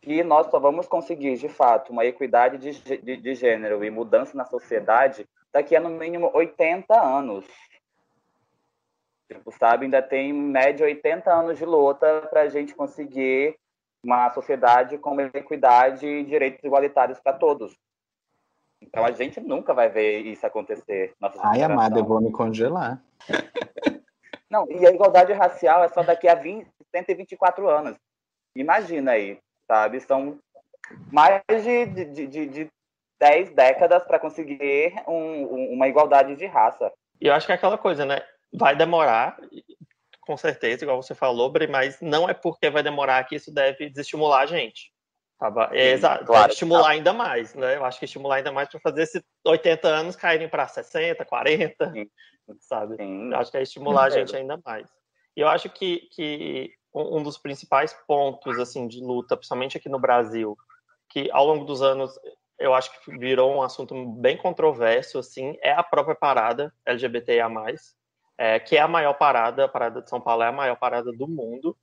que nós só vamos conseguir, de fato, uma equidade de, de, de gênero e mudança na sociedade daqui a no mínimo 80 anos. Tipo, sabe, ainda tem média 80 anos de luta para a gente conseguir uma sociedade com equidade e direitos igualitários para todos. Então a gente nunca vai ver isso acontecer. Ai, amada, eu vou me congelar. (laughs) Não, e a igualdade racial é só daqui a 20, 124 anos. Imagina aí, sabe? São mais de, de, de, de 10 décadas para conseguir um, uma igualdade de raça. E eu acho que é aquela coisa, né? vai demorar, com certeza, igual você falou, Bri, mas não é porque vai demorar que isso deve desestimular a gente. Tá? É, exato, claro, estimular tá. ainda mais, né? Eu acho que estimular ainda mais para fazer esses 80 anos caírem para 60, 40, Sim. Sabe? Sim. Acho que é estimular a gente ainda mais. E eu acho que, que um dos principais pontos assim de luta, principalmente aqui no Brasil, que ao longo dos anos eu acho que virou um assunto bem controverso, assim, é a própria parada LGBTIA+, é, que é a maior parada, a parada de São Paulo é a maior parada do mundo.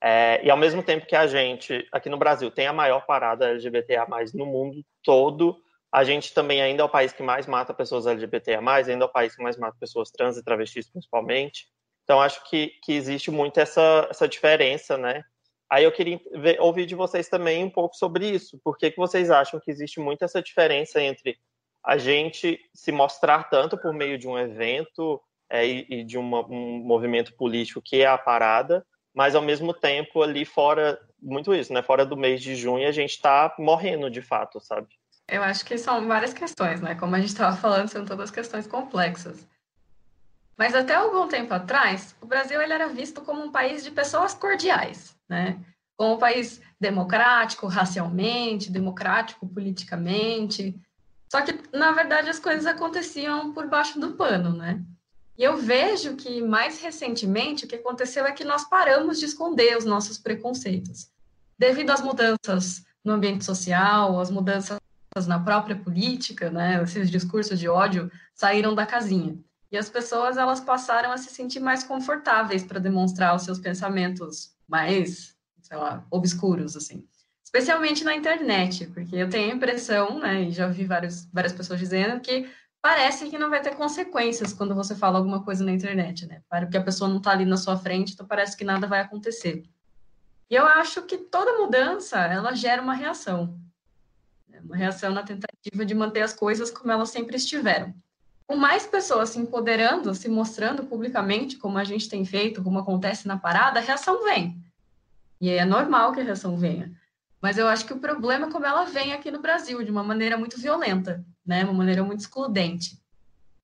É, e ao mesmo tempo que a gente, aqui no Brasil, tem a maior parada LGBTA+, no mundo todo, a gente também ainda é o país que mais mata pessoas LGBTA+, ainda é o país que mais mata pessoas trans e travestis, principalmente. Então, acho que, que existe muito essa, essa diferença, né? Aí eu queria ver, ouvir de vocês também um pouco sobre isso. Por que, que vocês acham que existe muito essa diferença entre a gente se mostrar tanto por meio de um evento é, e, e, de uma, um movimento político que é a parada, mas ao mesmo tempo ali fora, muito isso, né? Fora do mês de junho a gente está morrendo de fato, sabe? Eu acho que são várias questões, né? Como a gente estava falando, são todas questões complexas. Mas até algum tempo atrás, o Brasil ele era visto como um país de pessoas cordiais, né? Como um país democrático racialmente, democrático politicamente. Só que, na verdade, as coisas aconteciam por baixo do pano, né? E eu vejo que, mais recentemente, o que aconteceu é que nós paramos de esconder os nossos preconceitos. Devido às mudanças no ambiente social, às mudanças na própria política, né, esses discursos de ódio saíram da casinha. E as pessoas elas passaram a se sentir mais confortáveis para demonstrar os seus pensamentos mais, sei lá, obscuros, assim. Especialmente na internet, porque eu tenho a impressão, né, e já vi vários, várias pessoas dizendo que parece que não vai ter consequências quando você fala alguma coisa na internet, né? Porque a pessoa não está ali na sua frente, então parece que nada vai acontecer. E eu acho que toda mudança, ela gera uma reação. Uma reação na tentativa de manter as coisas como elas sempre estiveram. Com mais pessoas se empoderando, se mostrando publicamente, como a gente tem feito, como acontece na parada, a reação vem. E é normal que a reação venha. Mas eu acho que o problema é como ela vem aqui no Brasil, de uma maneira muito violenta, né? uma maneira muito excludente.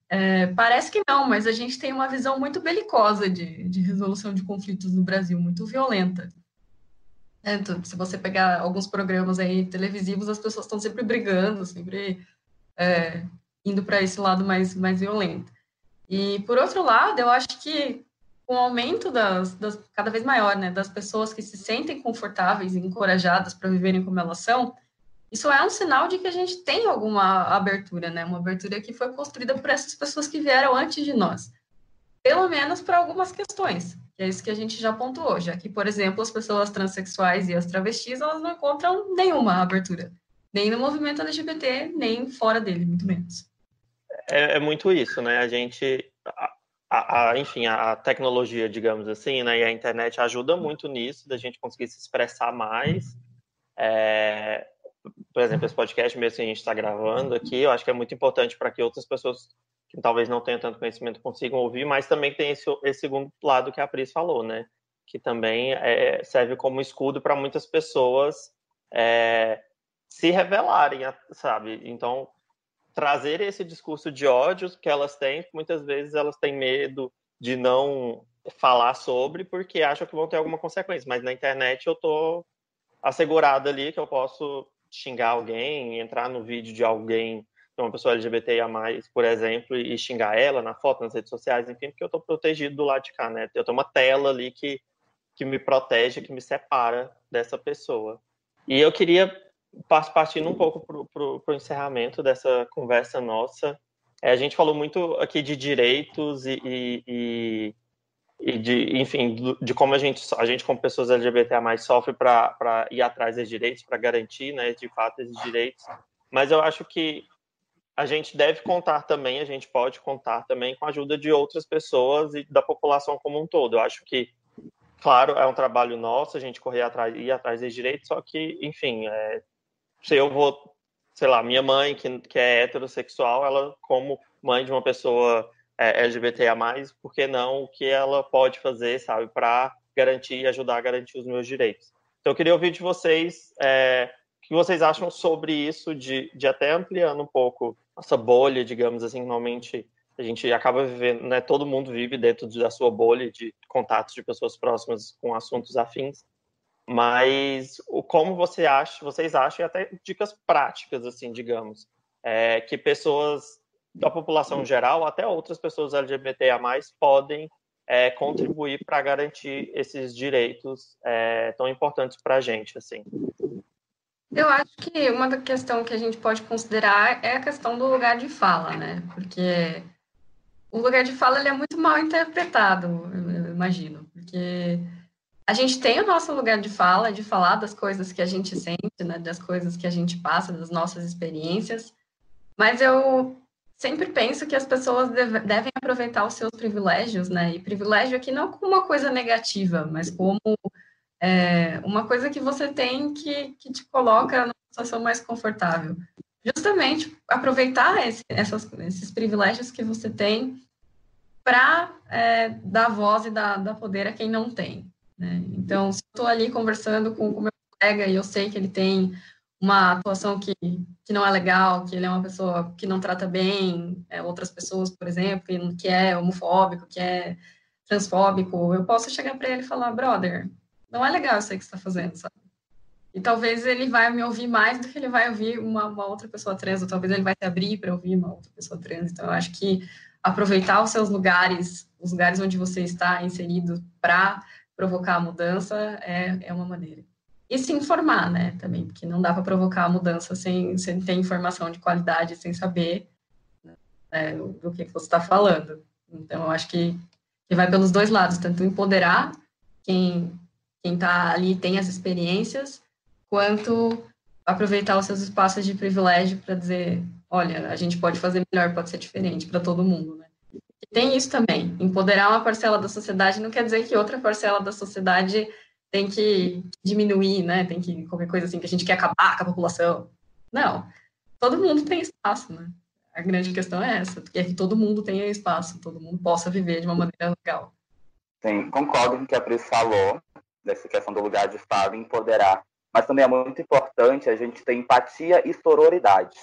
É, parece que não, mas a gente tem uma visão muito belicosa de, de resolução de conflitos no Brasil, muito violenta. É, se você pegar alguns programas aí televisivos, as pessoas estão sempre brigando, sempre é, indo para esse lado mais, mais violento. E, por outro lado, eu acho que com o aumento das, das, cada vez maior, né, das pessoas que se sentem confortáveis e encorajadas para viverem como elas são, isso é um sinal de que a gente tem alguma abertura, né? Uma abertura que foi construída por essas pessoas que vieram antes de nós. Pelo menos para algumas questões, que é isso que a gente já pontuou, já que, por exemplo, as pessoas transexuais e as travestis, elas não encontram nenhuma abertura, nem no movimento LGBT, nem fora dele, muito menos. É, é muito isso, né? A gente, a, a, enfim, a tecnologia, digamos assim, né, e a internet ajuda muito nisso, da gente conseguir se expressar mais, é, por exemplo, esse podcast mesmo que a gente está gravando aqui, eu acho que é muito importante para que outras pessoas que talvez não tenham tanto conhecimento consigam ouvir, mas também tem esse, esse segundo lado que a Pris falou, né? Que também é, serve como escudo para muitas pessoas é, se revelarem, sabe? Então, trazer esse discurso de ódio que elas têm, muitas vezes elas têm medo de não falar sobre porque acham que vão ter alguma consequência, mas na internet eu tô assegurado ali que eu posso xingar alguém, entrar no vídeo de alguém, uma pessoa LGBTIA+, por exemplo, e xingar ela na foto, nas redes sociais, enfim, porque eu estou protegido do lado de cá, né? Eu tenho uma tela ali que, que me protege, que me separa dessa pessoa. E eu queria, partindo um pouco para o encerramento dessa conversa nossa, é, a gente falou muito aqui de direitos e, e, e de, enfim, de como a gente, a gente como pessoas LGBT mais sofre para ir atrás dos direitos, para garantir, né, de fato esses direitos. Mas eu acho que a gente deve contar também, a gente pode contar também com a ajuda de outras pessoas e da população como um todo. Eu acho que, claro, é um trabalho nosso a gente correr atrás, ir atrás dos direitos, só que, enfim, é, se eu vou, sei lá, minha mãe que, que é heterossexual, ela como mãe de uma pessoa é, LGBTA+, por que não o que ela pode fazer, sabe, para garantir e ajudar a garantir os meus direitos. Então, eu queria ouvir de vocês é, que vocês acham sobre isso, de, de até ampliando um pouco essa bolha, digamos assim, normalmente a gente acaba vivendo, né, todo mundo vive dentro da sua bolha de contatos de pessoas próximas com assuntos afins, mas o como você acha, vocês acham, e até dicas práticas, assim, digamos, é, que pessoas da população geral, até outras pessoas LGBTA+, podem é, contribuir para garantir esses direitos é, tão importantes para a gente, assim. Eu acho que uma questão que a gente pode considerar é a questão do lugar de fala, né? Porque o lugar de fala ele é muito mal interpretado, eu imagino, porque a gente tem o nosso lugar de fala, de falar das coisas que a gente sente, né, das coisas que a gente passa, das nossas experiências, mas eu sempre penso que as pessoas deve, devem aproveitar os seus privilégios, né? E privilégio aqui não como uma coisa negativa, mas como é, uma coisa que você tem que, que te coloca numa situação mais confortável. Justamente aproveitar esse, essas, esses privilégios que você tem para é, dar voz e dar, dar, poder a quem não tem. Né? Então, se eu estou ali conversando com o meu colega e eu sei que ele tem uma atuação que, que não é legal, que ele é uma pessoa que não trata bem é, outras pessoas, por exemplo, que é homofóbico, que é transfóbico, eu posso chegar para ele e falar, brother, não é legal isso aí que você está fazendo, sabe? E talvez ele vai me ouvir mais do que ele vai ouvir uma, uma outra pessoa trans, ou talvez ele vai se abrir para ouvir uma outra pessoa trans. Então, eu acho que aproveitar os seus lugares, os lugares onde você está inserido para provocar a mudança é, é uma maneira e se informar, né, também, porque não dá para provocar a mudança sem, sem ter informação de qualidade, sem saber né, do que, que você está falando. Então, eu acho que, que vai pelos dois lados, tanto empoderar quem quem está ali tem as experiências, quanto aproveitar os seus espaços de privilégio para dizer, olha, a gente pode fazer melhor, pode ser diferente para todo mundo, né? Tem isso também, empoderar uma parcela da sociedade não quer dizer que outra parcela da sociedade tem que diminuir, né? Tem que qualquer coisa assim que a gente quer acabar com a população. Não, todo mundo tem espaço, né? A grande questão é essa, que é que todo mundo tenha espaço, todo mundo possa viver de uma maneira legal. Sim, concordo com o que a Pris falou, dessa questão do lugar de fala empoderar. Mas também é muito importante a gente ter empatia e sororidade.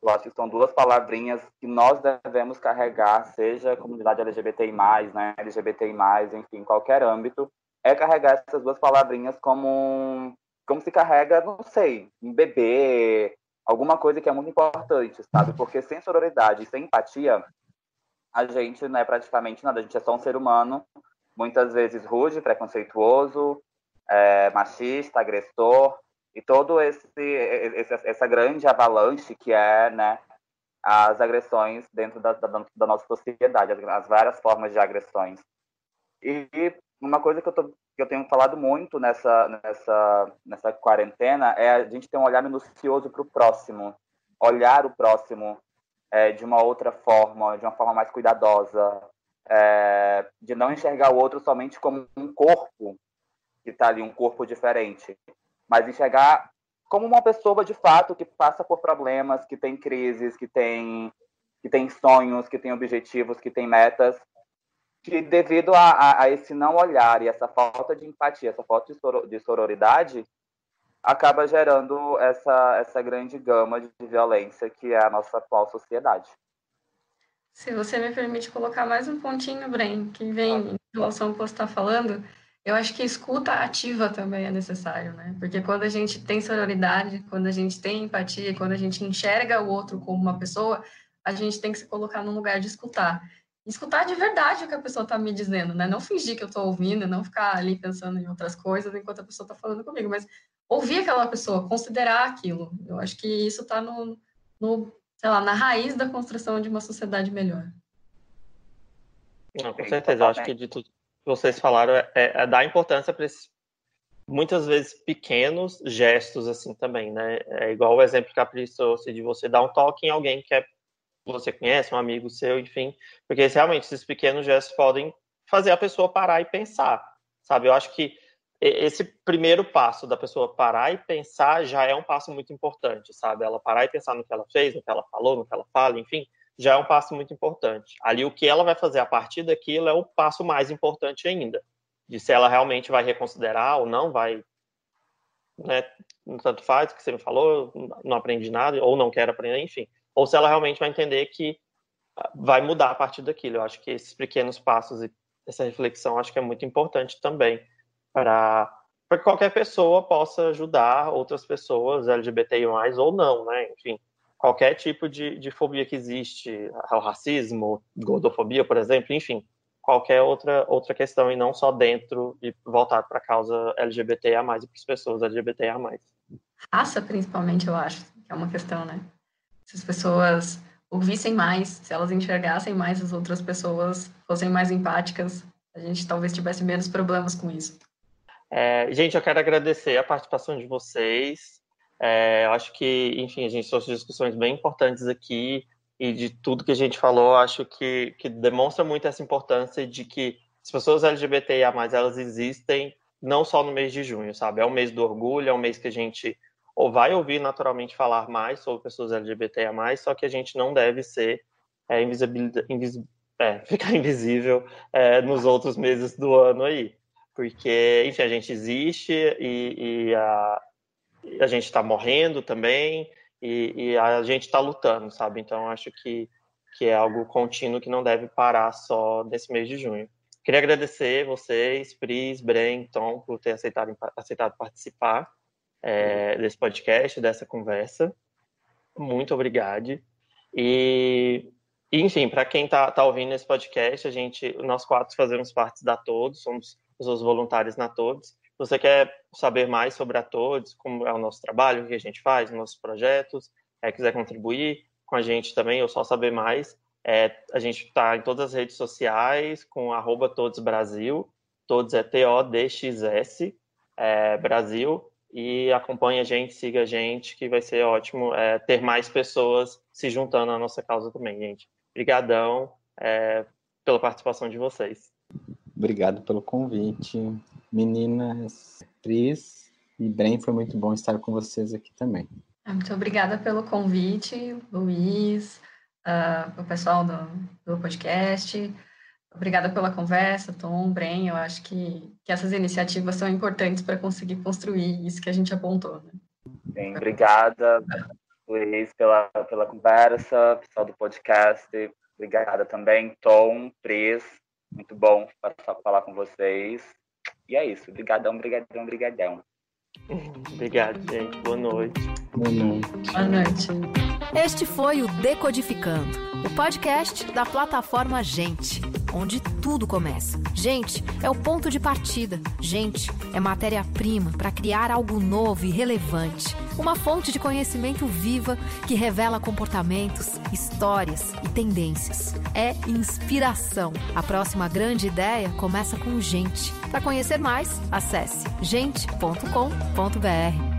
Eu acho que são duas palavrinhas que nós devemos carregar, seja comunidade LGBTI+, né, LGBTI+, enfim, qualquer âmbito, é carregar essas duas palavrinhas como, como se carrega, não sei, um bebê, alguma coisa que é muito importante, sabe? Porque sem sororidade e sem empatia, a gente não é praticamente nada, a gente é só um ser humano, muitas vezes rude, preconceituoso, é, machista, agressor, e todo esse, esse, essa grande avalanche que é né, as agressões dentro da, da, da nossa sociedade, as, as, várias formas de agressões. E uma coisa que eu, tô, que eu tenho falado muito nessa, nessa, nessa quarentena é a gente ter um olhar minucioso para o próximo, olhar o próximo é, de uma outra forma, de uma forma mais cuidadosa, é, de não enxergar o outro somente como um corpo que está ali, um corpo diferente, mas enxergar como uma pessoa de fato que passa por problemas, que tem crises, que tem, que tem sonhos, que tem objetivos, que tem metas, que devido a, a, a esse não olhar e essa falta de empatia, essa falta de sororidade, acaba gerando essa, essa grande gama de violência que é a nossa atual sociedade. Se você me permite colocar mais um pontinho, Bren, que vem em relação ao que você está falando, eu acho que escuta ativa também é necessário, né? Porque quando a gente tem sororidade, quando a gente tem empatia, quando a gente enxerga o outro como uma pessoa, a gente tem que se colocar num lugar de escutar. Escutar de verdade o que a pessoa está me dizendo, né? Não fingir que eu estou ouvindo, não ficar ali pensando em outras coisas enquanto a pessoa está falando comigo, mas ouvir aquela pessoa, considerar aquilo. Eu acho que isso está no, no, sei lá, na raiz da construção de uma sociedade melhor. Não, com certeza. Eu acho que de tudo, vocês falaram é, é, é dar importância para esses muitas vezes pequenos gestos assim também, né? É igual o exemplo que a Pris trouxe de você dar um toque em alguém que é, você conhece, um amigo seu, enfim, porque realmente esses pequenos gestos podem fazer a pessoa parar e pensar, sabe? Eu acho que esse primeiro passo da pessoa parar e pensar já é um passo muito importante, sabe? Ela parar e pensar no que ela fez, no que ela falou, no que ela fala, enfim, já é um passo muito importante. Ali, o que ela vai fazer a partir daquilo é o passo mais importante ainda, de se ela realmente vai reconsiderar ou não, vai. Né, tanto faz o que você me falou, não aprendi nada, ou não quero aprender, enfim. Ou se ela realmente vai entender que ah, vai mudar a partir daquilo. Eu acho que esses pequenos passos e essa reflexão acho que é muito importante também para que qualquer pessoa possa ajudar outras pessoas LGBTI+, ou não, né? Enfim, qualquer tipo de, de fobia que existe, o racismo, gordofobia, por exemplo, enfim, qualquer outra, outra questão e não só dentro e voltado para a causa LGBTA+, e para as pessoas LGBTA+. Raça, principalmente, eu acho, que é uma questão, né? Se as pessoas ouvissem mais, se elas enxergassem mais as outras pessoas, fossem mais empáticas, a gente talvez tivesse menos problemas com isso. É, gente, eu quero agradecer a participação de vocês. É, eu acho que, enfim, a gente trouxe discussões bem importantes aqui e de tudo que a gente falou, acho que, que demonstra muito essa importância de que as pessoas LGBTIA+, elas existem não só no mês de junho, sabe? É o mês do orgulho, é um mês que a gente ou vai ouvir naturalmente falar mais sobre pessoas LGBTIA+, só que a gente não deve ser é, invis, é, (laughs) ficar invisível é, nos outros meses do ano aí. Porque, enfim, a gente existe e, e a, a gente está morrendo também e, e a gente está lutando, sabe? Então acho que, que é algo contínuo que não deve parar só nesse mês de junho. Queria agradecer vocês, Pris, Bren, Tom, por ter aceitado, aceitado participar é, desse podcast, dessa conversa. Muito obrigado. E, enfim, para quem está tá ouvindo esse podcast, a gente, nós quatro fazemos parte da Todos, somos pessoas voluntárias na Todos você quer saber mais sobre a Todos, como é o nosso trabalho, o que a gente faz, nossos projetos, é, quiser contribuir com a gente também, ou só saber mais, é, a gente está em todas as redes sociais com arroba Todos Brasil, Todos é T-O-D-X-S, é, Brasil, e acompanhe a gente, siga a gente, que vai ser ótimo é, ter mais pessoas se juntando à nossa causa também, gente. Obrigadão é, pela participação de vocês. Obrigado pelo convite. Meninas, Cris e Bren, foi muito bom estar com vocês aqui também. Muito obrigada pelo convite, Luiz, uh, o pessoal do, do podcast. Obrigada pela conversa, Tom, Bren. Eu acho que, que essas iniciativas são importantes para conseguir construir isso que a gente apontou. Né? Sim, obrigada, Luiz, pela, pela conversa, pessoal do podcast. Obrigada também, Tom, Pris. Muito bom falar com vocês. E é isso. Obrigadão, brigadão, brigadão. Obrigado, gente. Boa noite. Boa noite. Boa noite. Este foi o Decodificando, o podcast da plataforma Gente onde tudo começa. Gente é o ponto de partida. Gente é matéria-prima para criar algo novo e relevante. Uma fonte de conhecimento viva que revela comportamentos, histórias e tendências. É inspiração. A próxima grande ideia começa com gente. Para conhecer mais, acesse gente.com.br.